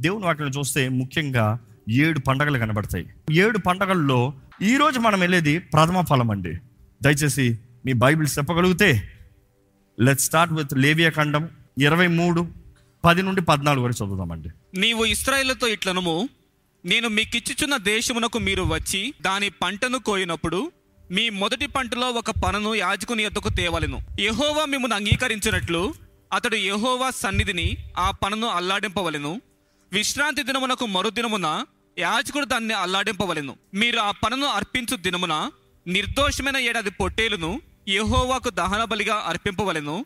దేవుని వాక్యం చూస్తే ముఖ్యంగా ఏడు పండగలు కనబడతాయి. ఏడు పండగల్లో ఈరోజు మనం వెళ్ళేది ప్రథమ ఫలం అండి. దయచేసి మీ బైబిల్ చెప్పగలిగితే లెట్ స్టార్ట్ విత్ లేవియా ఖండం ఇరవై మూడు పది నుండి పద్నాలుగు వరకు చదువుదామండి. నీవు ఇస్రాయేలుతో ఇట్లనము నేను మీకిచ్చుచున్న దేశమునకు మీరు వచ్చి దాని పంటను కోయినప్పుడు మీ మొదటి పంటలో ఒక పనను యాజకుని ఎద్దకు తేవలెను. యహోవా మిమ్మల్ని అంగీకరించినట్లు అతడు యహోవా సన్నిధిని ఆ పనను అల్లాడింపవలెను. విశ్రాంతి దినమునకు మరుదినమున యాజకుడు దాన్ని అల్లాడింపవలెను. మీరు ఆ పనను అర్పించు దినమున నిర్దోషమైన ఏడాది పొట్టేలును యహోవాకు దహన బలిగా అర్పింపవలెను.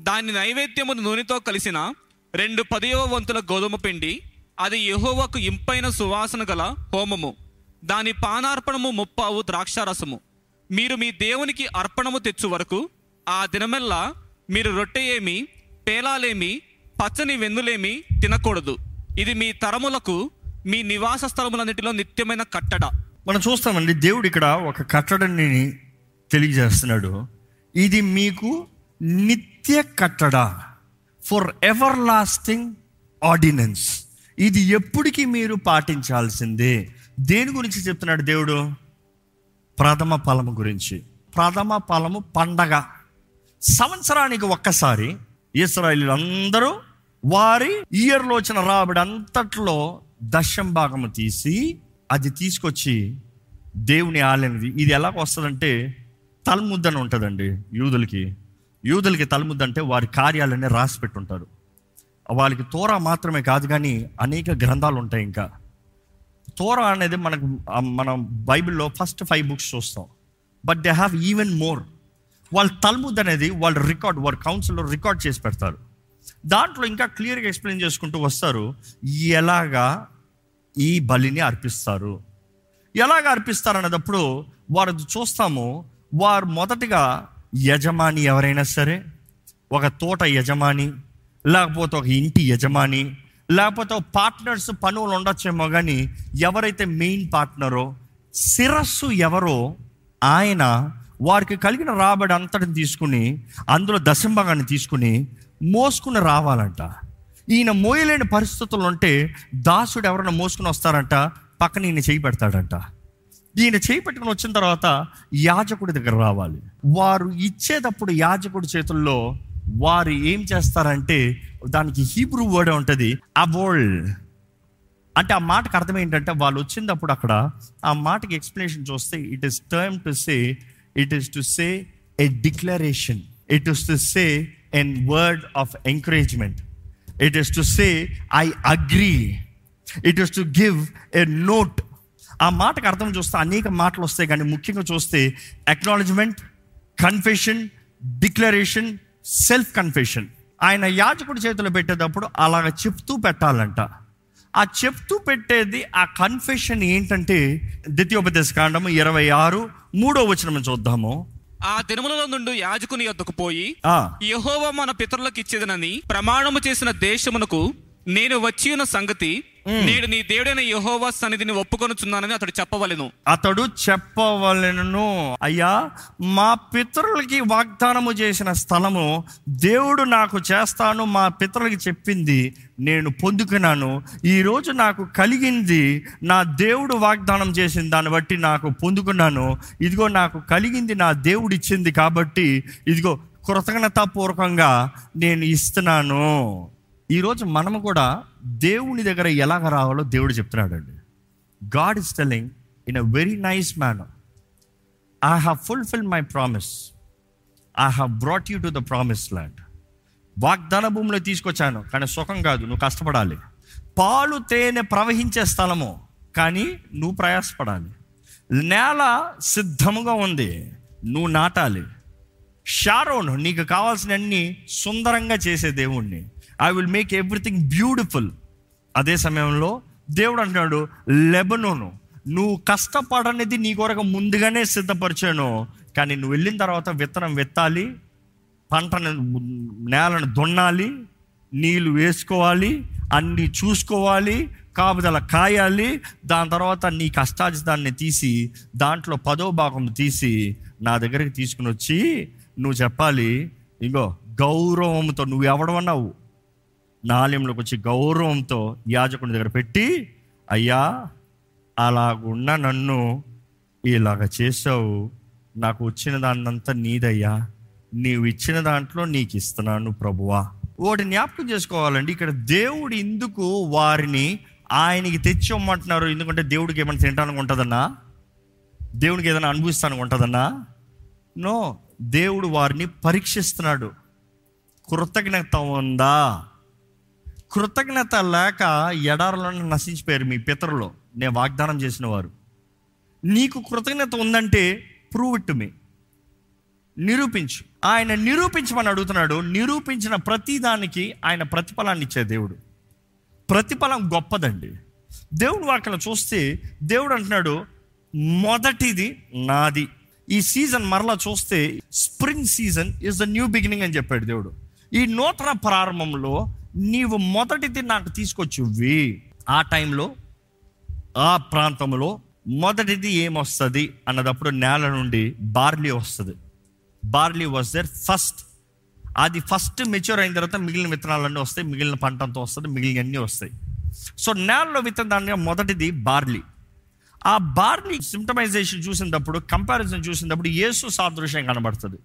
దాని నైవేద్యమును నూనెతో కలిసిన రెండు పదియవ వంతుల గోధుమ పిండి అది యహోవాకు ఇంపైన సువాసన గల హోమము. దాని పానార్పణము ముప్పావు ద్రాక్షారసము. మీరు మీ దేవునికి అర్పణము తెచ్చు వరకు ఆ దినమెల్లా మీరు రొట్టె ఏమి పేలాలేమి పచ్చని వెన్నులేమి తినకూడదు. ఇది మీ తరములకు మీ నివాస స్థలములన్నిటిలో నిత్యమైన కట్టడ. మనం చూస్తామండి దేవుడు ఇక్కడ ఒక కట్టడాన్ని తెలియజేస్తున్నాడు. ఇది మీకు నిత్య కట్టడ. ఫర్ ఎవర్ లాస్టింగ్ ఆర్డినెన్స్ ఇది ఎప్పటికీ మీరు పాటించాల్సిందే. దేని గురించి చెప్తున్నాడు దేవుడు? ప్రథమ ఫలము గురించి. ప్రథమ ఫలము పండగ. సంవత్సరానికి ఒక్కసారి ఇస్రాయలు అందరూ వారి ఇయర్లో వచ్చిన రాబడి అంతట్లో దశం భాగము తీసి అది తీసుకొచ్చి దేవుని ఆలయంది. ఇది ఎలా వస్తుందంటే తలముద్ద అని ఉంటుందండి యూదులకి. యూదులకి తలముద్ద అంటే వారి కార్యాలన్నీ రాసి పెట్టుంటారు. వాళ్ళకి తోరా మాత్రమే కాదు కానీ అనేక గ్రంథాలు ఉంటాయి ఇంకా. తోరా అనేది మనకు మనం బైబిల్లో ఫస్ట్ ఫైవ్ బుక్స్ చూస్తాం. But they have even more. వాళ్ళ తల్ముద్ అనేది వాళ్ళు రికార్డ్ వారి కౌన్సిల్లో రికార్డ్ చేసి పెడతారు. దాంట్లో ఇంకా క్లియర్గా ఎక్స్ప్లెయిన్ చేసుకుంటూ వస్తారు ఎలాగా ఈ బలిని అర్పిస్తారు? ఎలాగ అర్పిస్తారు అన్నదప్పుడు వారు చూస్తాము వారు మొదటిగా యజమాని ఎవరైనా సరే ఒక తోట యజమాని లేకపోతే ఒక ఇంటి యజమాని లేకపోతే ఒక పార్ట్నర్స్ పనులు ఉండొచ్చేమో కానీ ఎవరైతే మెయిన్ పార్ట్నరో శిరస్సు ఎవరో ఆయన వారికి కలిగిన రాబడి అంతటిని తీసుకుని అందులో దశంభాగాన్ని తీసుకుని మోసుకుని రావాలంట. ఈయన మోయలేని పరిస్థితులు ఉంటే దాసుడు ఎవరైనా మోసుకుని వస్తారంట? పక్కన ఈయన చేయి పెడతాడంట. ఈయన చేయి పెట్టుకుని వచ్చిన తర్వాత యాజకుడి దగ్గర రావాలి. వారు ఇచ్చేటప్పుడు యాజకుడి చేతుల్లో వారు ఏం చేస్తారంటే దానికి హీబ్రూ వర్డ్ ఉంటుంది అబోల్. అంటే ఆ మాటకు అర్థం ఏంటంటే వాళ్ళు వచ్చినప్పుడు అక్కడ ఆ మాటకి ఎక్స్ప్లెనేషన్ చూస్తే it is term to say it is to say a declaration it is to say an word of encouragement it is to say I agree it is to give a note ఆ మాటకు అర్థం చూస్తే అనేక మాటలు వస్తాయి కానీ ముఖ్యంగా చూస్తే acknowledgement confession declaration self confession ఆయన యాజకుడి చేతిలో పెట్టేటప్పుడు అలాగ చెప్తూ పెట్టాలంట. ఆ చెప్తూ పెట్టేది ఆ కన్ఫెషన్ ఏంటంటే ద్వితీయోపదేశ కాండము ఇరవై ఆరు మూడో వచనం చూద్దాము. ఆ దినములలో నుండి యాజకుని యొద్దకు పోయి యెహోవా మన పితరులకు ఇచ్చేదనని ప్రమాణము చేసిన దేశమునకు నేను వచ్చి ఉన్న సంగతి నేడు నీ దేవుడైన యెహోవా సన్నిధిని ఒప్పుకొనుచున్నానని అతడు చెప్పవలెను. అతడు చెప్పవలెను. అయ్యా మా పితరులకి వాగ్దానము చేసిన స్థలము దేవుడు నాకు చేస్తాను మా పితరులకి చెప్పింది నేను పొందుకున్నాను. ఈరోజు నాకు కలిగింది నా దేవుడు వాగ్దానం చేసిన దాన్ని బట్టి నాకు పొందుకున్నాను. ఇదిగో నాకు కలిగింది నా దేవుడు ఇచ్చింది కాబట్టి ఇదిగో కృతజ్ఞతాపూర్వకంగా నేను ఇస్తున్నాను. ఈరోజు మనము కూడా దేవుని దగ్గర ఎలాగ రావాలో దేవుడు చెప్తున్నాడండి. God is telling in a very nice man I have fulfil my promise I have brought you to the promise land వాగ్దాన భూమిలో తీసుకొచ్చాను కానీ సుఖం కాదు నువ్వు కష్టపడాలి. పాలు తేనె ప్రవహించే స్థలము కానీ నువ్వు ప్రయాసపడాలి. నేల సిద్ధముగా ఉంది నువ్వు నాటాలి. షారోన్ నీకు కావాల్సినన్ని సుందరంగా చేసే దేవుణ్ణి. I will make everything beautiful అదే సమయంలో దేవుడు అంటున్నాడు లెబనోను నువ్వు కష్టపడనేది నీ కొరకు ముందుగానే సిద్ధపరిచాను. కానీ నువ్వు వెళ్ళిన తర్వాత విత్తనం విత్తాలి పంటను నేలను దున్నాలి నీళ్ళు వేసుకోవాలి అన్నీ చూసుకోవాలి కాపుదల కాయాలి దాని తర్వాత నీ కష్టాజితాన్ని తీసి దాంట్లో పదో భాగం తీసి నా దగ్గరికి తీసుకుని వచ్చి నువ్వు చెప్పాలి ఇంకో గౌరవంతో నువ్వు ఎవడమన్నావు నా ఆలయంలోకి వచ్చి గౌరవంతో యాజకుని దగ్గర పెట్టి అయ్యా అలాగున్న నన్ను ఇలాగ చేసావు నాకు వచ్చిన దాన్నంతా నీదయ్యా. నీవు ఇచ్చిన దాంట్లో నీకు ఇస్తున్నాను ప్రభువా. వాటి జ్ఞాపకం చేసుకోవాలండి. ఇక్కడ దేవుడు ఎందుకు వారిని ఆయనకి తెచ్చిమ్మంటున్నారు ఎందుకంటే దేవుడికి ఏమైనా తినడానికి ఉంటుందన్నా? దేవునికి ఏదైనా అనుభవిస్తానికి ఉంటుందన్నా? నో. దేవుడు వారిని పరీక్షిస్తున్నాడు. కృతజ్ఞత ఉందా? కృతజ్ఞత లేక ఎడారులను నశించిపోయారు మీ పితరులు. నేను వాగ్దానం చేసిన వారు నీకు కృతజ్ఞత ఉందంటే ప్రూవ్ ఇట్ మీ నిరూపించు. ఆయన నిరూపించమని అడుగుతున్నాడు. నిరూపించిన ప్రతిదానికి ఆయన ప్రతిఫలాన్ని ఇచ్చే దేవుడు. ప్రతిఫలం గొప్పదండి. దేవుడు వాక్యం చూస్తే దేవుడు అంటున్నాడు మొదటిది నాది. ఈ సీజన్ మరలా చూస్తే spring season is the new beginning అని చెప్పాడు దేవుడు. ఈ నూతన ప్రారంభంలో నీవు మొదటిది నాకు తీసుకొచ్చివి. ఆ టైంలో ఆ ప్రాంతంలో మొదటిది ఏమొస్తుంది అన్నదప్పుడు నేల నుండి బార్లీ వస్తుంది. బార్లీ వాజ్ దర్ ఫస్ట్ అది ఫస్ట్ మెచ్యూర్ అయిన తర్వాత మిగిలిన విత్తనాలన్నీ వస్తాయి మిగిలిన పంట అంతా వస్తుంది మిగిలిన అన్నీ వస్తాయి. సో నేలలో విత్తన దాని మొదటిది బార్లీ. ఆ బార్లీ సిమ్టమైజేషన్ చూసినప్పుడు కంపారిజన్ చూసినప్పుడు యేసు సాదృశ్యం కనబడుతుంది.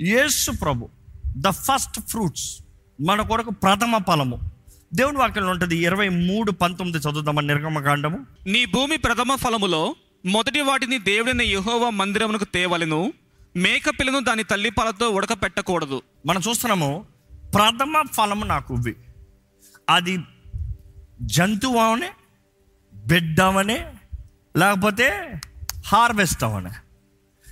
యేసు ప్రభు ద ఫస్ట్ ఫ్రూట్స్ మన కొరకు ప్రథమ ఫలము. దేవుని వాక్యంలో ఉంటుంది ఇరవై మూడు పంతొమ్మిది చదువుదామని నిర్గమకాండము నీ భూమి ప్రథమ ఫలములో మొదటి వాటిని దేవుడైన యెహోవా మందిరమునకు తేవలెను. మేక పిల్లను దాని తల్లి పాలతో ఉడకపెట్టకూడదు. మనం చూస్తున్నాము ప్రథమ ఫలము నాకు ఇవ్వి. అది జంతువు అవనే బిడ్డ అవనే లేకపోతే హార్వెస్ట్ అవనే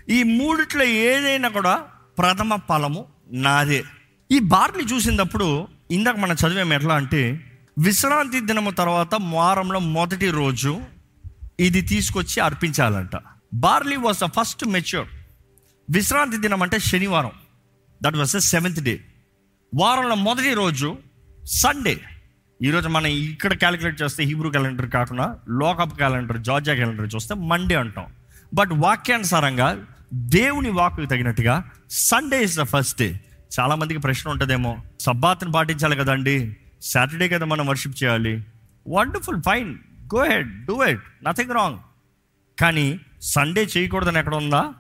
ఈ మూడిట్లో ఏదైనా కూడా ప్రథమ ఫలము నాదే. ఈ బార్లీ చూసినప్పుడు ఇందాక మనం చదివాము ఎట్లా అంటే విశ్రాంతి దినము తర్వాత వారంలో మొదటి రోజు ఇది తీసుకొచ్చి అర్పించాలంట. Barley was the first mature. విశ్రాంతి దినం అంటే శనివారం. That was the seventh day వారంలో మొదటి రోజు సండే ఈరోజు మనం ఇక్కడ క్యాలిక్యులేట్ చేస్తే హీబ్రూ క్యాలెండర్ కాకుండా లోకప్ క్యాలెండర్ జార్జియా క్యాలెండర్ చూస్తే మండే అంటాం. బట్ వాక్యానుసారంగా దేవుని వాకు తగినట్టుగా Sunday is the first day చాలామందికి ప్రశ్న ఉంటుందేమో. సబ్బాత్ని పాటించాలి కదండి. సాటర్డే కదా మనం వర్షిప్ చేయాలి. Wonderful fine go ahead do it nothing wrong కానీ సండే చేయకూడదని ఎక్కడ ఉందా?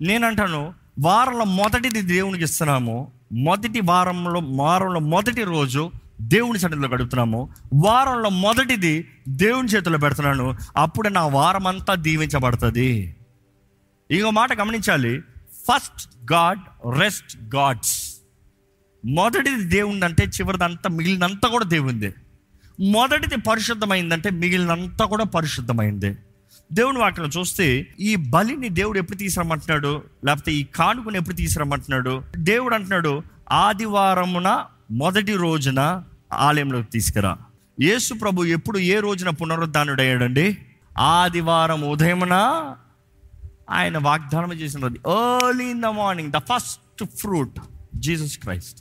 నేనంటాను వారంలో మొదటిది దేవునికి ఇస్తున్నాము. మొదటి వారంలో వారంలో మొదటి రోజు దేవుని సన్నిధిలో గడుపుతున్నాము. వారంలో మొదటిది దేవుని చేతిలో పెడుతున్నాను. అప్పుడు నా వారం అంతా దీవించబడుతుంది. ఇంకో మాట గమనించాలి. ఫస్ట్ గాడ్ రెస్ట్ గాడ్స్ మొదటిది దేవుంది అంటే చివరిదంతా మిగిలినంతా కూడా దేవుంది. మొదటిది పరిశుద్ధమైందంటే మిగిలినంతా కూడా పరిశుద్ధమైంది. దేవుని వాటిని చూస్తే ఈ బలిని దేవుడు ఎప్పుడు తీసుకురమ్మంటున్నాడు లేకపోతే ఈ కానుకను ఎప్పుడు తీసుకురమ్మంటున్నాడు దేవుడు అంటున్నాడు ఆదివారమున మొదటి రోజున ఆలయంలోకి తీసుకురా. యేసు ప్రభు ఎప్పుడు ఏ రోజున పునరుద్ధానుడయ్యాడండి? ఆదివారం ఉదయమున ఆయన వాగ్దానం చేసినది early in the morning the first fruit Jesus Christ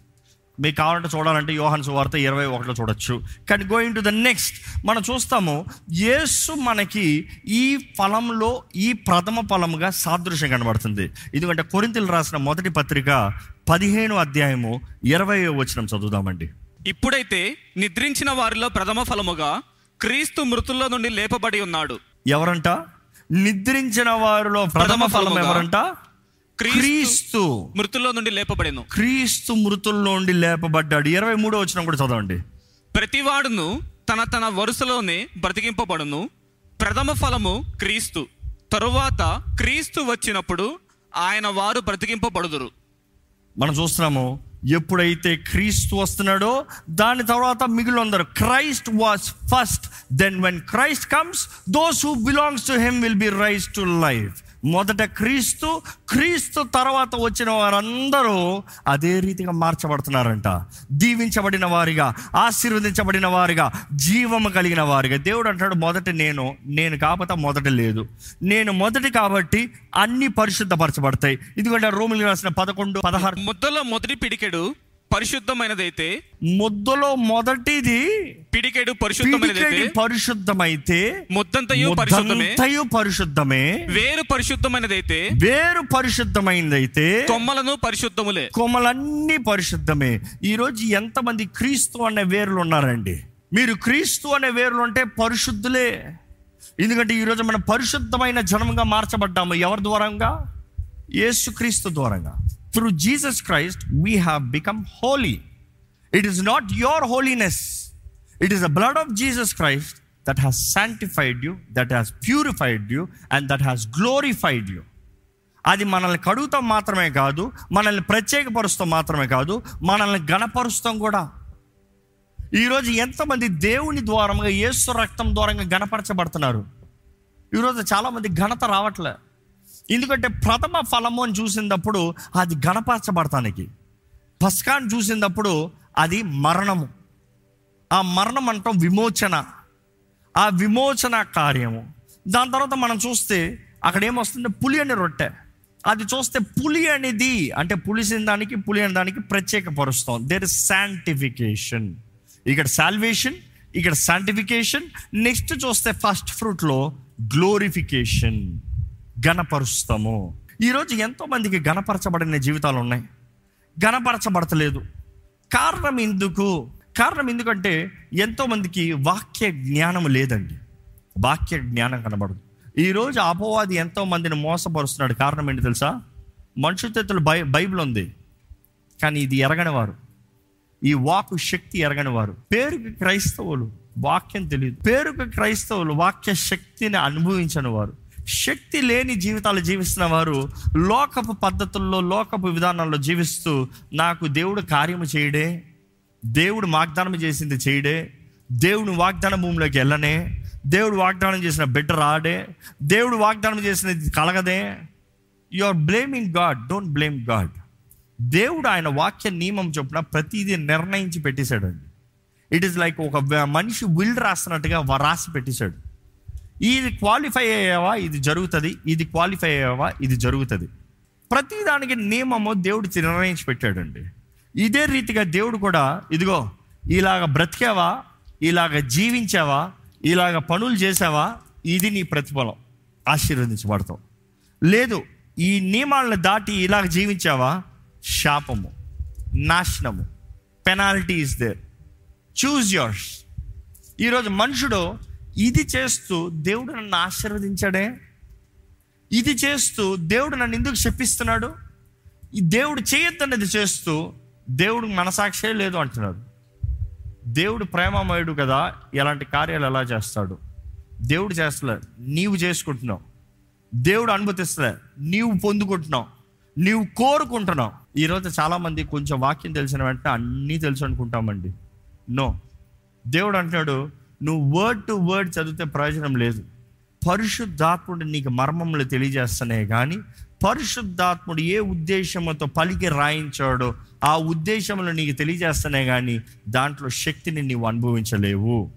మీకు కావాలంటే చూడాలంటే యోహాన్ సువార్త ఇరవై ఒకటిలో చూడొచ్చు. కానీ గోయింగ్ టు ద నెక్స్ట్ మనం చూస్తాము యేసు మనకి ఈ ఫలంలో ఈ ప్రథమ ఫలముగా సాదృశ్యం కనబడుతుంది. ఎందుకంటే కొరింతలు రాసిన మొదటి పత్రిక పదిహేను అధ్యాయము ఇరవై వచనం చదువుదామండి. ఇప్పుడైతే నిద్రించిన వారిలో ప్రథమ ఫలముగా క్రీస్తు మృతుల్లో నుండి లేపబడి ఉన్నాడు. ఎవరంట? నిద్రించిన వారిలో ప్రథమ ఫలం ఎవరంట? క్రీస్తు మృతుల్లో నుండి లేపబడెను. క్రీస్తు మృతుల్లోండి లేపబడ్డాడు. ఇరవై మూడో వచ్చిన కూడా చదవండి. ప్రతివాడును తన తన వరుసలోనే బ్రతికింపబడును. ప్రథమ ఫలము క్రీస్తు. తరువాత క్రీస్తు వచ్చినప్పుడు ఆయన వారు బ్రతికింపబడుదురు. మనం చూస్తున్నాము ఎప్పుడైతే క్రీస్తు వస్తున్నాడో దాని తర్వాత మిగిలిందరు Christ was first then when Christ comes those who belongs to him will be rise to life. మొదట క్రీస్తు క్రీస్తు తర్వాత వచ్చిన వారందరూ అదే రీతిగా మార్చబడుతున్నారంట. దీవించబడిన వారిగా ఆశీర్వదించబడిన వారిగా జీవము కలిగిన వారిగా. దేవుడు అంటాడు మొదట నేను నేను కాకపోతే మొదట లేదు. నేను మొదటి కాబట్టి అన్ని పరిశుద్ధపరచబడతాయి. ఎందుకంటే రోమిలి రాసిన పదకొండు పదహారు. ముద్దలో మొదటి పిడికెడు పరిశుద్ధమైనదైతే ముద్దలో మొదటిది పిడికెడు పరిశుద్ధమైనదైతే పిడికెడి పరిశుద్ధమైతే ముద్దంతయు పరిశుద్ధమే పరిశుద్ధమే వేరు పరిశుద్ధమైనదైతే వేరు పరిశుద్ధమైందైతే కొమ్మలను పరిశుద్ధములే. కొమ్మలన్నీ పరిశుద్ధమే. ఈరోజు ఎంతమంది క్రీస్తు అనే వేర్లు ఉన్నారండి? మీరు క్రీస్తు అనే వేర్లు ఉంటే పరిశుద్ధులే. ఎందుకంటే ఈరోజు మనం పరిశుద్ధమైన జనంగా మార్చబడ్డాము. ఎవరి ద్వారంగా? యేసు క్రీస్తు ద్వారంగా. Through Jesus Christ we have become holy it is not your holiness it is the blood of Jesus Christ that has sanctified you that has purified you and that has glorified you అది మనల్ని కడుగుతాం మాత్రమే కాదు మనల్ని ప్రత్యేకపరుస్తాం మాత్రమే కాదు మనల్ని గణపరుస్తాం కూడా. ఈరోజు ఎంతమంది దేవుని ద్వారంగా యేసు రక్తం ద్వారంగా గణపరచబడుతున్నారు ఈరోజు చాలామంది ఘనత రావట్లే. ఎందుకంటే ప్రథమ ఫలము అని చూసినప్పుడు అది గణపరచబడటానికి పస్కాన్ చూసినప్పుడు అది మరణము. ఆ మరణం అంటాం విమోచన. ఆ విమోచన కార్యము. దాని తర్వాత మనం చూస్తే అక్కడ ఏమొస్తుంది? పులి అని రొట్టె. అది చూస్తే పులి అనేది. అంటే పులిసిన దానికి పులి అనే దానికి ప్రత్యేకపరుస్తాం దేర్ ఇస్ శాంటిఫికేషన్ ఇక్కడ సాల్వేషన్ ఇక్కడ శాంటిఫికేషన్ నెక్స్ట్ చూస్తే ఫస్ట్ ఫ్రూట్లో గ్లోరిఫికేషన్ గణపరుస్తాము. ఈరోజు ఎంతోమందికి గణపరచబడిన జీవితాలు ఉన్నాయి. గణపరచబడతలేదు. కారణం ఎందుకు? కారణం ఎందుకంటే ఎంతోమందికి వాక్య జ్ఞానం లేదండి. వాక్య జ్ఞానం కనబడదు. ఈరోజు అపవాది ఎంతోమందిని మోసపరుస్తున్నాడు. కారణం ఏంటి తెలుసా? మనుషుల చేతులు బై బైబిల్ ఉంది. కానీ ఇది ఎరగనివారు. ఈ వాకు శక్తి ఎరగనివారు. పేరుకి క్రైస్తవులు వాక్యం తెలియదు. పేరుకి క్రైస్తవులు వాక్య శక్తిని అనుభవించని వారు శక్తి లేని జీవితాలు జీవిస్తున్న వారు లోకపు పద్ధతుల్లో లోకపు విధానాల్లో జీవిస్తూ నాకు దేవుడు కార్యము చేయడే దేవుడు వాగ్దానం చేసింది చేయడే దేవుని వాగ్దాన భూమిలోకి వెళ్ళనే దేవుడు వాగ్దానం చేసిన బిడ్డ రాడే దేవుడు వాగ్దానం చేసినది కలగదే. You are blaming God don't blame God దేవుడు ఆయన వాక్య నియమం చొప్పున ప్రతిదీ నిర్ణయించి పెట్టేశాడండి. ఇట్ ఈస్ లైక్ ఒక మనిషి విల్ రాస్తున్నట్టుగా వ- రాసి పెట్టేశాడు. ఇది క్వాలిఫై అయ్యావా? ఇది జరుగుతుంది. ఇది క్వాలిఫై అయ్యావా? ఇది జరుగుతుంది. ప్రతిదానికి నియమము దేవుడు నిర్ణయించి పెట్టాడండి ఇదే రీతిగా దేవుడు కూడా ఇదిగో ఇలాగ బ్రతికావా? ఇలాగ జీవించావా? ఇలాగ పనులు చేసావా ఇది నీ ప్రతిఫలం. ఆశీర్వదించబడతావు. లేదు ఈ నియమాలను దాటి ఇలాగ జీవించావా? శాపము. నాశనము. Penalty is there choose yours ఈరోజు మనుషుడు ఇది చేస్తూ దేవుడు నన్ను ఆశీర్వదించాడే? ఇది చేస్తూ దేవుడు నన్ను ఎందుకు శపిస్తున్నాడు? ఈ దేవుడు చేయొద్దన్నది చేస్తూ దేవుడు మనసాక్షే లేదు అంటున్నాడు. దేవుడు ప్రేమమయుడు కదా ఇలాంటి కార్యాలు ఎలా చేస్తాడు? దేవుడు చేస్తలేదు నీవు చేసుకుంటున్నావు. దేవుడు అనుమతిస్తలే నీవు పొందుకుంటున్నావు నీవు కోరుకుంటున్నావు. ఈరోజు చాలామంది కొంచెం వాక్యం తెలిసిన వెంటనే అన్నీ తెలుసు అనుకుంటామండి. నో. దేవుడు అంటున్నాడు నువ్వు వర్డ్ టు వర్డ్ చదివితే ప్రయోజనం లేదు. పరిశుద్ధాత్ముడు నీకు మర్మములు తెలియజేస్తున్నాయి కానీ పరిశుద్ధాత్ముడు ఏ ఉద్దేశంతో పలికి రాయించాడో ఆ ఉద్దేశంలో నీకు తెలియజేస్తానే కానీ దాంట్లో శక్తిని నీవు అనుభవించలేవు.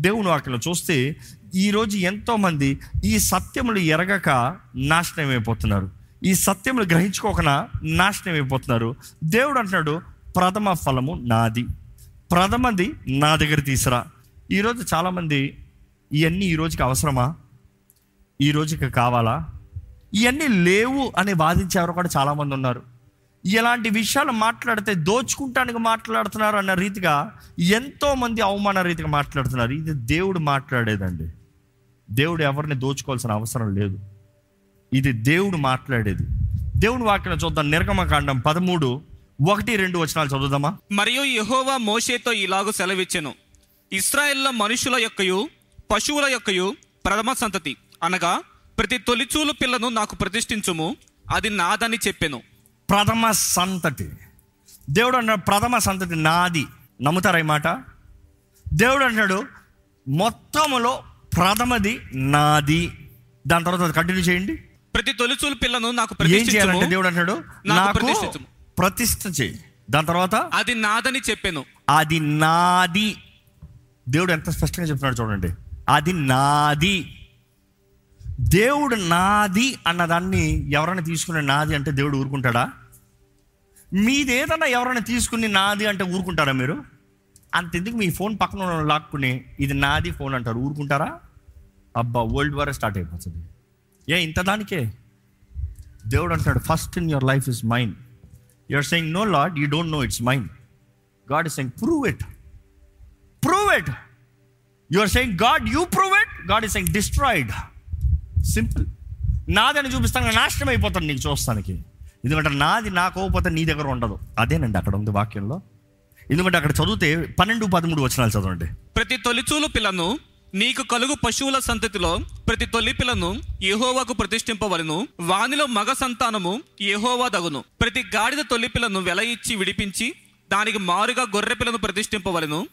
దేవుని వాక్యలో చూస్తే ఈరోజు ఎంతోమంది ఈ సత్యములు ఎరగక నాశనం అయిపోతున్నారు. ఈ సత్యములు గ్రహించుకోకనా నాశనం అయిపోతున్నారు. దేవుడు అంటున్నాడు ప్రథమ ఫలము నాది. ప్రథమది నా దగ్గర తీసురా. ఈరోజు చాలామంది ఇవన్నీ ఈ రోజుకి అవసరమా? ఈ రోజుకి కావాలా? ఇవన్నీ లేవు అని వాదించేవారు కూడా చాలామంది ఉన్నారు. ఇలాంటి విషయాలు మాట్లాడితే దోచుకుంటానికి మాట్లాడుతున్నారు అన్న రీతిగా ఎంతోమంది అవమాన రీతిగా మాట్లాడుతున్నారు. ఇది దేవుడు మాట్లాడేదండి. దేవుడు ఎవరిని దోచుకోవాల్సిన అవసరం లేదు. ఇది దేవుడు మాట్లాడేది. దేవుని వాక్యం చూద్దాం. నిర్గమకాండం పదమూడు ఒకటి రెండు వచనాలు చదువుదామా? మరియు యహోవా మోషేతో ఇలాగ సెలవిచ్చెను. ఇస్రాయేళ్ళ మనుషుల యొక్కయు పశువుల యొక్కయు ప్రథమ సంతతి. అనగా ప్రతి తొలిచూలు పిల్లను నాకు ప్రతిష్ఠించుము అది నాదని చెప్పెను. ప్రథమ సంతతి. దేవుడు అన్నాడు ప్రథమ సంతతి నాది. నమ్ముతారా ఈ మాట? దేవుడు అంటాడు మొత్తములో ప్రథమది నాది. దాని తర్వాత కంటిన్యూ చేయండి. ప్రతి తొలిచూలు పిల్లను నాకు ఏం ప్రతిష్ఠించుము చేయాలంటే దేవుడు అంటాడు నాకు. ప్రతిష్ఠ చేయి. దాని తర్వాత అది నాదని చెప్పెను. అది నాది. దేవుడు ఎంత స్పష్టంగా చెప్తున్నాడు చూడండి. అది నాది. దేవుడు నాది అన్నదాన్ని ఎవరైనా తీసుకుని నాది అంటే దేవుడు ఊరుకుంటాడా? మీది ఏదన్నా ఎవరైనా తీసుకుని నాది అంటే ఊరుకుంటారా మీరు? అంతెందుకు మీ ఫోన్ పక్కన వాళ్ళు లాక్కుని ఇది నాది ఫోన్ అంటారు. ఊరుకుంటారా? అబ్బా వరల్డ్ వార్ స్టార్ట్ అయిపోతుంది. ఏ ఇంత దానికే? దేవుడు అంటాడు first in your life is mind your saying no lord you don't know it's mind God is saying prove it prove it you are saying God you prove it God is saying destroyed simple నాదని చూపిస్తాను నాశనం అయిపోతాను నీకు చూస్తానికి. ఎందుకంటే నాది నాకోకపోతే నీ దగ్గర ఉండదు. అదేనండి అక్కడ ఉంది వాక్యంలో. ఎందుకంటే అక్కడ చదివితే పన్నెండు పదమూడు వచనాలు చదవండి. ప్రతి తొలిచూలు పిల్లను నీకు కలుగు పశువుల సంతతిలో ప్రతి తొలి పిల్లను యెహోవాకు ప్రతిష్ఠింపవలను. వానిలో మగ సంతానము యెహోవా దగును. ప్రతి గాడిద తొలి పిల్లను వెల ఇచ్చి విడిపించి దానికి మారుగా గొర్రె పిల్లను ప్రతిష్ఠింపవలను.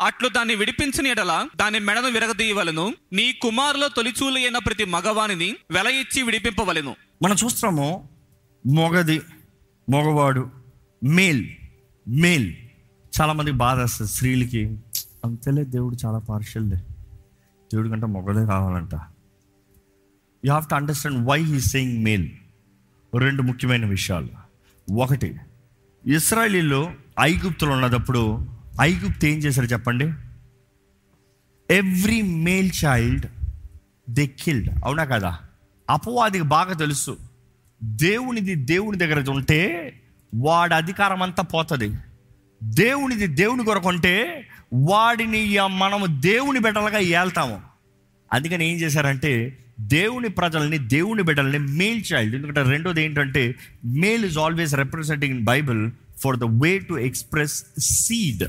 అట్లు దాన్ని విడిపించిన ఎడల దాని మెడను విరగదీయవలను. నీ కుమారులో తొలిచూలు అయిన ప్రతి మగవానిని వెల ఇచ్చి విడిపింపవలను. మనం చూస్తాము మొగది మగవాడు మేల్ మేల్. చాలామంది బాధ వస్తుంది స్త్రీలకి. అంతేలే దేవుడు చాలా పార్షల్లే దేవుడి కంటే మొగదే కావాలంట. You have to understand why he saying male. రెండు ముఖ్యమైన విషయాలు. ఒకటి ఇస్రాయలీలో ఐగుప్తులు ఉన్నదప్పుడు ఐగుప్తు ఏం చేశారు చెప్పండి? Every male child they killed అవునా కదా? అపవాదికి బాగా తెలుసు. దేవునిది దేవుని దగ్గర ఉంటే వాడి అధికారం అంతా పోతుంది. దేవునిది దేవుని కొరకు ఉంటే వాడిని మనము దేవుని బిడ్డలుగా ఏళ్తాము అందుకని ఏం చేశారంటే దేవుని ప్రజల్ని దేవుని బిడ్డల్ని మేల్ చైల్డ్ ఎందుకంటే రెండోది ఏంటంటే male is always representing in Bible for the way to express seed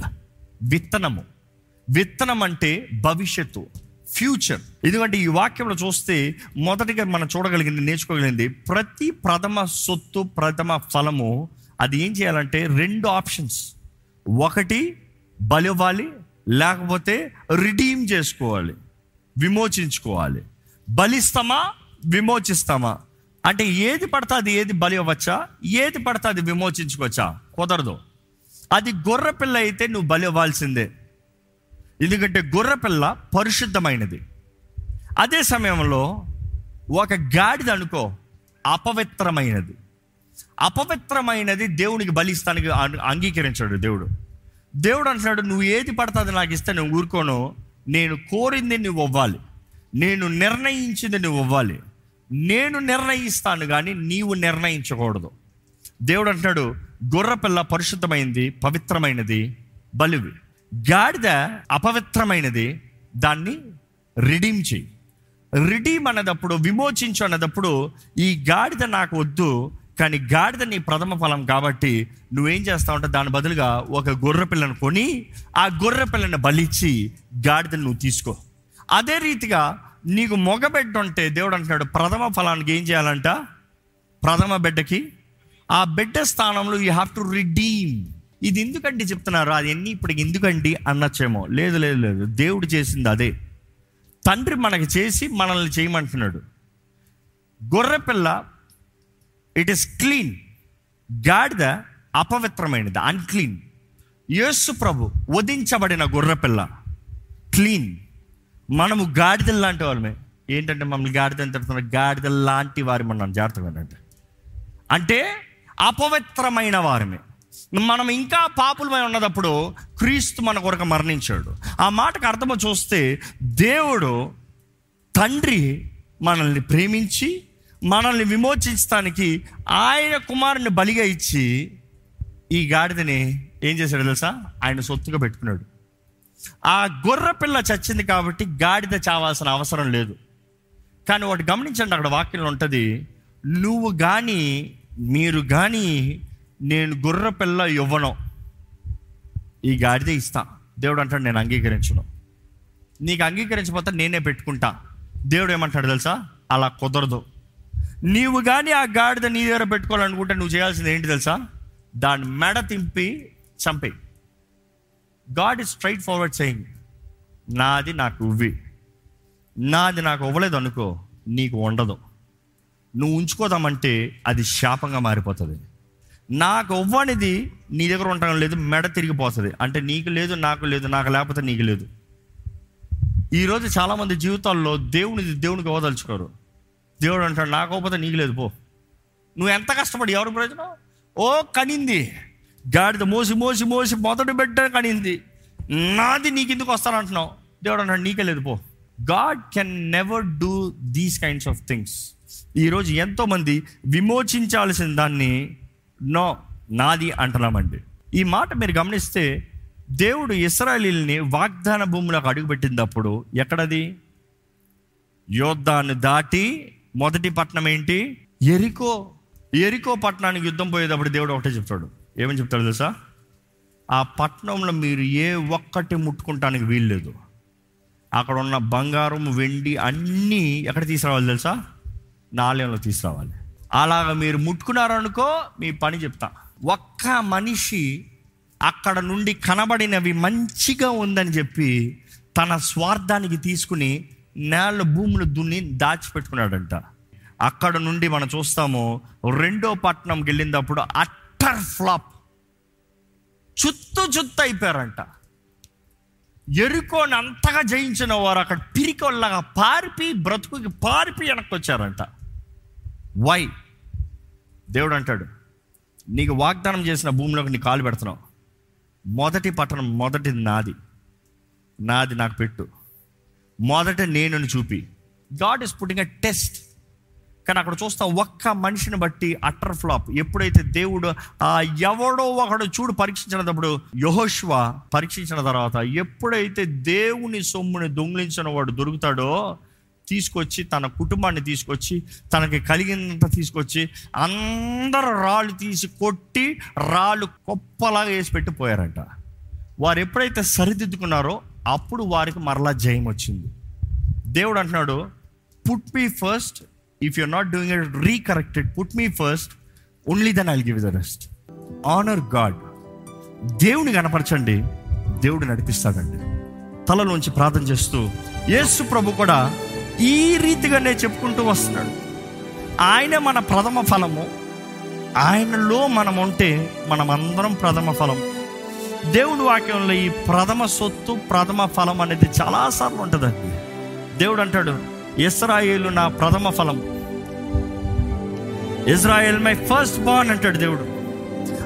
విత్తనము. విత్తనం అంటే భవిష్యత్తు ఫ్యూచర్ ఎందుకంటే ఈ వాక్యంలో చూస్తే మొదటిగా మనం చూడగలిగింది నేర్చుకోగలిగింది ప్రతి ప్రథమ సొత్తు ప్రథమ ఫలము అది ఏం చేయాలంటే రెండు ఆప్షన్స్ ఒకటి బలివ్వాలి లేకపోతే రిడీమ్ చేసుకోవాలి విమోచించుకోవాలి. బలిస్తామా విమోచిస్తామా? అంటే ఏది పడుతుంది అది ఏది బలి అవ్వచ్చా? ఏది పడుతుంది అది విమోచించుకోవచ్చా? కుదరదు. అది గొర్రెపిల్ల అయితే నువ్వు బలి అవ్వాల్సిందే. ఎందుకంటే గొర్రెపిల్ల పరిశుద్ధమైనది. అదే సమయంలో ఒక గాడిద అనుకో అపవిత్రమైనది. అపవిత్రమైనది దేవునికి బలిస్తానికి అం- అంగీకరించాడు దేవుడు. దేవుడు అంటున్నాడు నువ్వు ఏది పడుతుంది నాకు ఇస్తే నేను ఊరుకోను. నేను కోరింది నువ్వు ఇవ్వాలి నేను నిర్ణయించింది నువ్వు ఇవ్వాలి నేను నిర్ణయిస్తాను కానీ నీవు నిర్ణయించకూడదు. దేవుడు అంటున్నాడు గొర్రెపిల్ల పరిశుద్ధమైంది పవిత్రమైనది బలివి. గాడిద అపవిత్రమైనది దాన్ని రిడీమ్ చేయి రిడీమ్ అన్నదప్పుడు విమోచించు అన్నదప్పుడు ఈ గాడిద నాకు వద్దు కానీ గాడిద నీ ప్రథమ ఫలం కాబట్టి నువ్వేం చేస్తావు అంటే దాని బదులుగా ఒక గొర్రె పిల్లను కొని ఆ గొర్రె పిల్లను బలిచ్చి గాడిద నువ్వు తీసుకో. అదే రీతిగా నీకు మగ ఉంటే దేవుడు అంటున్నాడు ప్రథమ ఫలానికి ఏం చేయాలంట? ప్రథమ బిడ్డకి ఆ బిడ్డ స్థానంలో యూ హ్యావ్ టు రిడీమ్ ఇది ఎందుకండి చెప్తున్నారు? అది ఎన్ని ఇప్పటికి ఎందుకండి అన్నచ్చేమో. లేదు లేదు లేదు. దేవుడు చేసింది అదే. తండ్రి మనకి చేసి మనల్ని చేయమంటున్నాడు. గొర్రెపిల్ల ఇట్ ఇస్ క్లీన్ గాడిద అపవిత్రమైనది అన్క్లీన్ యేసు ప్రభు వధించబడిన గొర్రెపిల్ల క్లీన్ మనము గాడిదల లాంటి వాళ్ళమే. ఏంటంటే మమ్మల్ని గాడిద అని చెప్తున్నారు గాడిదల లాంటి వారి మనం జాగ్రత్తగా వినండి. అంటే అపవిత్రమైన వారమే. మనం ఇంకా పాపులమై ఉన్నదప్పుడు క్రీస్తు మన కొరకు మరణించాడు. ఆ మాటకు అర్థం చూస్తే దేవుడు తండ్రి మనల్ని ప్రేమించి మనల్ని విమోచించడానికి ఆయన కుమారుని బలిగా ఇచ్చి ఈ గాడిదని ఏం చేశాడు తెలుసా? ఆయన సొత్తుగా పెట్టుకున్నాడు. ఆ గొర్రె పిల్ల చచ్చింది కాబట్టి గాడిద చావాల్సిన అవసరం లేదు. కానీ వాటి గమనించండి అక్కడ వాక్యంలో ఉంటుంది నువ్వు కానీ మీరు కానీ నేను గొర్రె పిల్ల ఇవ్వను. ఈ గాడిదే ఇస్తా. దేవుడు అంటాడు నేను అంగీకరించను. నీకు అంగీకరించకపోతే నేనే పెట్టుకుంటా. దేవుడు ఏమంటాడు తెలుసా? అలా కుదరదు. నీవు కానీ ఆ గాడిద నీ దగ్గర పెట్టుకోవాలనుకుంటే నువ్వు చేయాల్సింది ఏంటి తెలుసా? దాన్ని మెడ తింపి చంపేయి. God is straight forward saying నాది నాకు ఇవ్వి. నాది నాకు ఇవ్వలేదు అనుకో నీకు ఉండదు. నువ్వు ఉంచుకోదామంటే అది శాపంగా మారిపోతుంది. నాకు ఇవ్వనిది నీ దగ్గర ఉండడం లేదు మెడ తిరిగిపోతుంది అంటే నీకు లేదు నాకు లేదు నాకు లేకపోతే నీకు లేదు. ఈరోజు చాలామంది జీవితాల్లో దేవునిది దేవునికి ఇవ్వదలుచుకోరు. దేవుడు అంటాడు నాకు ఇవ్వకపోతే నీకు లేదు పో. నువ్వు ఎంత కష్టపడి ఎవరు ప్రయోజనం? ఓ కనింది. గాడిద మోసి మోసి మోసి మొదటి బిడ్డ కనింది నాది నీకు ఎందుకు వస్తానంటున్నావు? దేవుడు అన్నాడు నీకే లేదు పో. God can never do these kinds of things. ఈరోజు ఎంతోమంది విమోచించాల్సిన దాన్ని నో నాది అంటున్నామండి. ఈ మాట మీరు గమనిస్తే దేవుడు ఇస్రాయలీల్ని వాగ్దాన భూమిలోకి అడుగుపెట్టినప్పుడు ఎక్కడది? యోద్ధాన్ని దాటి మొదటి పట్టణం ఏంటి? ఎరికో ఎరికో పట్టణానికి యుద్ధం పోయేటప్పుడు దేవుడు ఒకటే చెప్తాడు. ఏమని చెప్తాడు తెలుసా? ఆ పట్టణంలో మీరు ఏ ఒక్కటి ముట్టుకుంటానికి వీల్లేదు. అక్కడ ఉన్న బంగారం వెండి అన్నీ ఎక్కడ తీసుకురావాలి తెలుసా? నాలయంలో తీసుకురావాలి. అలాగ మీరు ముట్టుకున్నారనుకో మీ పని చెప్తా. ఒక్క మనిషి అక్కడ నుండి కనబడినవి మంచిగా ఉందని చెప్పి తన స్వార్థానికి తీసుకుని నేల భూములు దున్ని దాచిపెట్టుకున్నాడంట. అక్కడ నుండి మనం చూస్తాము రెండో పట్టణంకి వెళ్ళినప్పుడు అట్టర్ ఫ్లాప్. చుత్తు చుత్తు అయిపోయారంట. ఎరుకోని అంతగా జయించిన వారు అక్కడ పిరికొల్లగా పారిపి బ్రతుకుకి పారిపి వెనక్కి వచ్చారంట వై దేవుడు అంటాడు నీకు వాగ్దానం చేసిన భూమిలోకి నీ కాలు పెడుతున్నావు. మొదటి పట్టణం మొదటిది నాది. నాది నాకు పెట్టు. మొదట నేను చూపి. God is putting a test కానీ అక్కడ చూస్తాం ఒక్క మనిషిని బట్టి అటర్ ఫ్లాప్. ఎప్పుడైతే దేవుడు ఆ ఎవడో ఒకడు చూడు పరీక్షించినప్పుడు యహోష్వ పరీక్షించిన తర్వాత ఎప్పుడైతే దేవుని సొమ్ముని దొంగిలించిన వాడు దొరుకుతాడో తీసుకొచ్చి తన కుటుంబాన్ని తీసుకొచ్చి తనకి కలిగినంత తీసుకొచ్చి అందరు రాళ్ళు తీసి కొట్టి రాళ్ళు కుప్పలాగా వేసి పెట్టిపోయారంట వారు ఎప్పుడైతే సరిదిద్దుకున్నారో అప్పుడు వారికి మరలా జయం వచ్చింది. దేవుడు అంటున్నాడు put me first if you're not doing it recorrected put me first only then I give the rest honour God దేవుని కనపరచండి దేవుడు నడిపిస్తాడండి. తలలోంచి ప్రార్థన చేస్తూ యేసు ప్రభు కూడా ఈ రీతిగానే చెప్పుకుంటూ వస్తున్నాడు. ఆయన మన ప్రథమ ఫలము. ఆయనలో మనం ఉంటే మనం అందరం ప్రథమ ఫలం. దేవుడు వాక్యంలో ఈ ప్రథమ సొత్తు ప్రథమ ఫలం అనేది చాలాసార్లు ఉంటుందండి. దేవుడు అంటాడు ఇస్రాయేలు నా ప్రథమ ఫలం. ఇజ్రాయెల్ మై ఫస్ట్ బాన్ అంటాడు దేవుడు.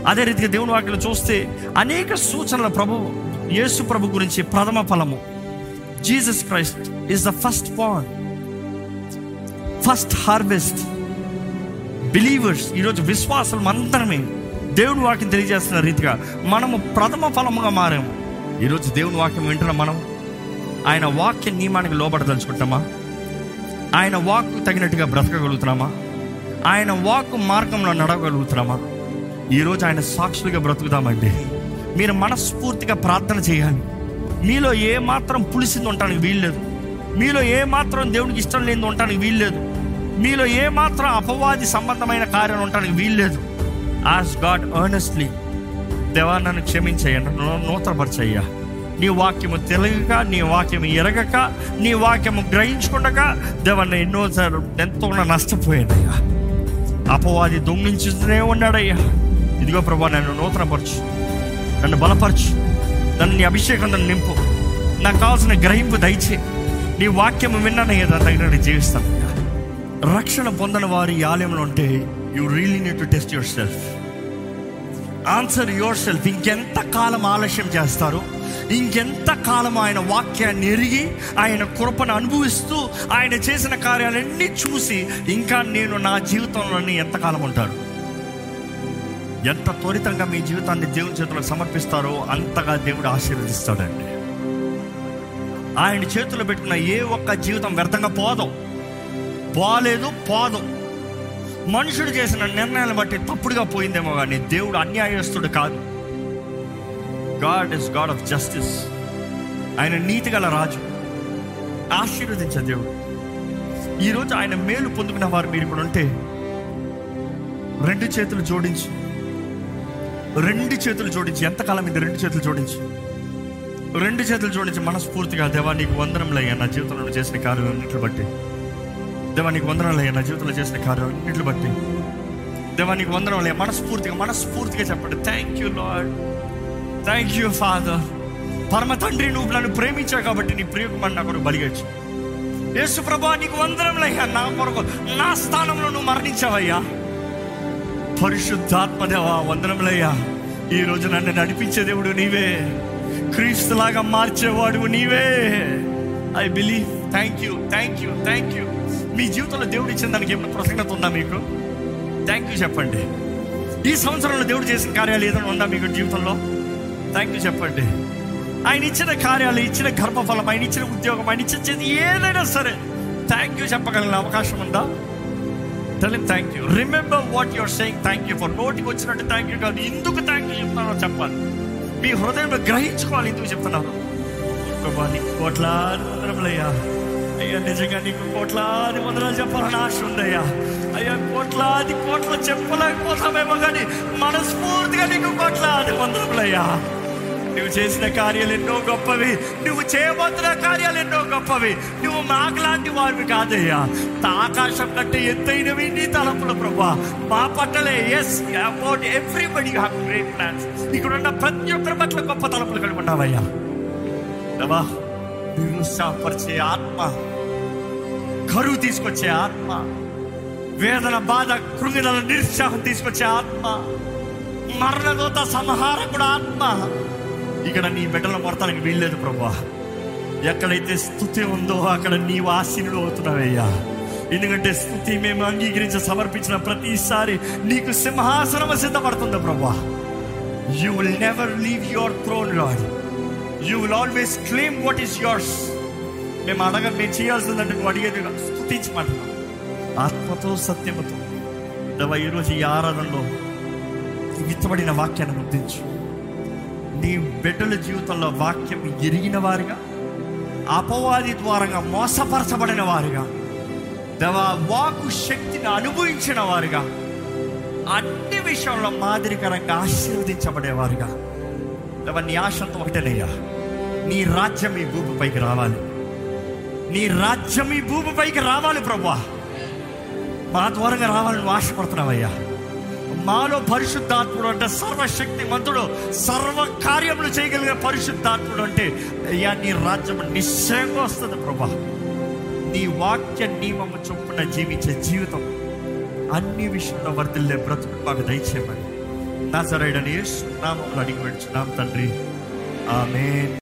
అదే రీతిగా దేవుని వాక్యం చూస్తే అనేక సూచనల ప్రభు యేసు ప్రభు గురించి ప్రథమ ఫలము. Jesus Christ is the first born first harvest. Believers ఈరోజు విశ్వాసం అందరమే దేవుని వాక్యం తెలియజేస్తున్న రీతిగా మనము ప్రథమ ఫలముగా మారాము. ఈరోజు దేవుని వాక్యం వింటున్నాం మనం ఆయన వాక్య నియమానికి లోబడదలుచుకుంటామా? ఆయన వాక్కు తగినట్టుగా బ్రతకగలుగుతున్నామా? ఆయన వాక్కు మార్గంలో నడవగలుగుతున్నామా? ఈరోజు ఆయన సాక్షులుగా బ్రతుకుతామండి మీరు మనస్ఫూర్తిగా ప్రార్థన చేయాలి. మీలో ఏ మాత్రం పులిసింది ఉండటానికి వీల్లేదు. మీలో ఏ మాత్రం దేవునికి ఇష్టం లేని ఉండటానికి వీల్లేదు. మీలో ఏ మాత్రం అపవాది సంబంధమైన కార్యం ఉండటానికి వీల్లేదు. ఆస్ గాడ్ ఎర్నెస్ట్లీ దేవా నన్ను క్షమించయ్యా. నన్ను నీ వాక్యము తెలియక నీ వాక్యము ఎరగక నీ వాక్యము గ్రహించుకుండక దేవన్న ఎన్నోసార్లు ఎంతో నష్టపోయానయ్యా. అపవాది దొంగిలించుతూనే ఉన్నాడయ్యా. ఇదిగో ప్రభా నన్ను నూతనపరచు. నన్ను బలపరచు. నన్ను నీ అభిషేకం నన్ను నింపు. నాకు కావాల్సిన గ్రహింపు దయచే. నీ వాక్యము విన్నానయ్యా తగిన తగినట్టు జీవిస్తాను రక్షణ పొందని వారి ఆలయంలో ఉంటే you really need to test yourself answer yourself ఇంకెంత కాలం ఆలస్యం చేస్తారు? ఇంకెంత కాలం ఆయన వాక్యాన్ని ఎరిగి ఆయన కృపను అనుభవిస్తూ ఆయన చేసిన కార్యాలన్నీ చూసి ఇంకా నేను నా జీవితంలోని ఎంతకాలం ఉంటారు ఎంత త్వరితంగా మీ జీవితాన్ని దేవుని చేతిలో సమర్పిస్తారో అంతగా దేవుడు ఆశీర్వదిస్తాడండి. ఆయన చేతిలో పెట్టుకున్న ఏ ఒక్క జీవితం వ్యర్థంగా పోదు. పోలేదు పోదు. మనుషుడు చేసిన నిర్ణయాలను బట్టి తప్పుడుగా పోయిందేమో కానీ దేవుడు అన్యాయస్తుడు కాదు. God is God of justice ఆయన నీతి గల రాజు. ఆశీర్వదించే దేవుడు. ఈరోజు ఆయన మేలు పొందుకున్న వారు మీరు కూడా ఉంటే రెండు చేతులు జోడించి. రెండు చేతులు జోడించి. ఎంతకాలం ఇది రెండు చేతులు జోడించి? రెండు చేతులు జోడించి మనస్ఫూర్తిగా దేవా నీకు వందనంలయ్యా నా జీవితంలో చేసిన కార్యాలన్నింటిని బట్టి. దేవానికి వందనాలయ్యా నా జీవితంలో చేసిన కార్యాలన్నింటిని బట్టి. దేవానికి వందనాలయ్యా మనస్ఫూర్తిగా మనస్ఫూర్తిగా చెప్పండి. Thank you Lord thank you father పరమ తండ్రి నువ్వు నన్ను ప్రేమించావు కాబట్టి నీ ప్రియకుమారు నా కొరకు బలిగచ్చు యేసు ప్రభా నీకు వందనంలయ్యా నా కొరకు నా స్థానంలో నువ్వు మరణించావయ్యా పరిశుద్ధాత్మదేవా వందనంలయ్యా ఈ రోజు నన్ను నడిపించే దేవుడు నీవే. క్రీస్తులాగా మార్చేవాడు నీవే. I believe thank you thank you thank you మీ జీవితంలో దేవుడు ఇచ్చిన దానికి ఏమైనా ప్రసంగత ఉందా మీకు? థ్యాంక్ యూ చెప్పండి. ఈ సంవత్సరంలో దేవుడు చేసిన కార్యాలు ఏదైనా ఉందా మీకు జీవితంలో? థ్యాంక్ యూ చెప్పండి. ఆయన ఇచ్చిన కార్యాలు ఇచ్చిన గర్భఫలం ఆయన ఇచ్చిన ఉద్యోగం ఆయన ఇచ్చిన ఏదైనా సరే థ్యాంక్ యూ చెప్పగలిగిన అవకాశం ఉందా? Tell thank you remember what your saying thank you for నోటికి వచ్చినట్టు థ్యాంక్ యూ కాదు. ఎందుకు థ్యాంక్ యూ చెప్తున్నానో చెప్పాలి. మీ హృదయంలో గ్రహించుకోవాలి ఎందుకు చెప్తున్నాను? ప్రభా నీకు కోట్లాది వందరములయ్యా అయ్యా నిజంగా నీకు కోట్లాది వందనాలు చెప్పాలని ఆశ ఉందయ్యా. అయ్యా కోట్లాది కోట్లు చెప్పలేకపోతామేమో కానీ మనస్ఫూర్తిగా నీకు కోట్లాది వందరములయ్యా నువ్వు చేసిన కార్యాలు ఎన్నో గొప్పవి. నువ్వు చేయబోతున్న కార్యాలు ఎన్నో గొప్పవి. నువ్వు మాకులాంటి వారివి కాదయ్యా. ఆకాశం కంటే ఎత్తైనవి నీ తలపుల ప్రభా మా పట్టలే yes about everybody have great plans ఇక్కడ ఉన్న ప్రతి ఒక్కరి పట్ల గొప్ప తలపులు కలిగి ఉన్నావయ్యా నిరుత్సాహపరిచే ఆత్మ. కరువు తీసుకొచ్చే ఆత్మ వేదన బాధ కృంగిదల నిరుత్సాహం తీసుకొచ్చే ఆత్మ మరణదూత సంహారకుడు ఆత్మ. ఇక్కడ నీ బిడ్డల మొరతానికి వీల్లేదు ప్రభా ఎక్కడైతే స్థుతి ఉందో అక్కడ నీవు ఆశీనుడు అవుతున్నావయ్యా. ఎందుకంటే స్థుతి మేము అంగీకరించి సమర్పించిన ప్రతిసారి నీకు సింహాసనం సిద్ధపడుతుంది ప్రభా you will never leave your throne Lord you will always claim what is yours మేము అడగ మేము చేయాల్సిందంటే నువ్వు అడిగేది కాదు. ఆత్మతో సత్యముతో. దేవా ఈరోజు ఈ ఆరాధనలో విత్తబడిన వాక్యాన్ని గుర్తించు. నీ బిడ్డల జీవితంలో వాక్యం ఎరిగిన వారిగా అపవాది ద్వారంగా మోసపరచబడిన వారుగా దేవా వాకు శక్తిని అనుభవించిన వారుగా అన్ని విషయంలో మాదిరికరంగా ఆశీర్వదించబడేవారుగా. దేవ నీ ఆశంతో ఒకటేనయ్యా. నీ రాజ్యం ఈ భూమిపైకి రావాలి. నీ రాజ్యం ఈ భూమిపైకి రావాలి ప్రభా మా ద్వారంగా రావాలని నువ్వు ఆశపడుతున్నావయ్యా. మాలో పరిశుద్ధాత్ముడు అంటే సర్వశక్తి మంతుడు సర్వ కార్యములు చేయగలిగిన పరిశుద్ధాత్ముడు అంటే అయ్యా నీ రాజ్యం నిశ్చయంగా వస్తుంది ప్రభా నీ వాక్య నియమము చొప్పున జీవించే జీవితం అన్ని విషయంలో వర్తిల్లే బ్రతుకు మాకు దయచేయమని. నా సరైన నామములు అడిగి పెడుచున్నాం తండ్రి. ఆమె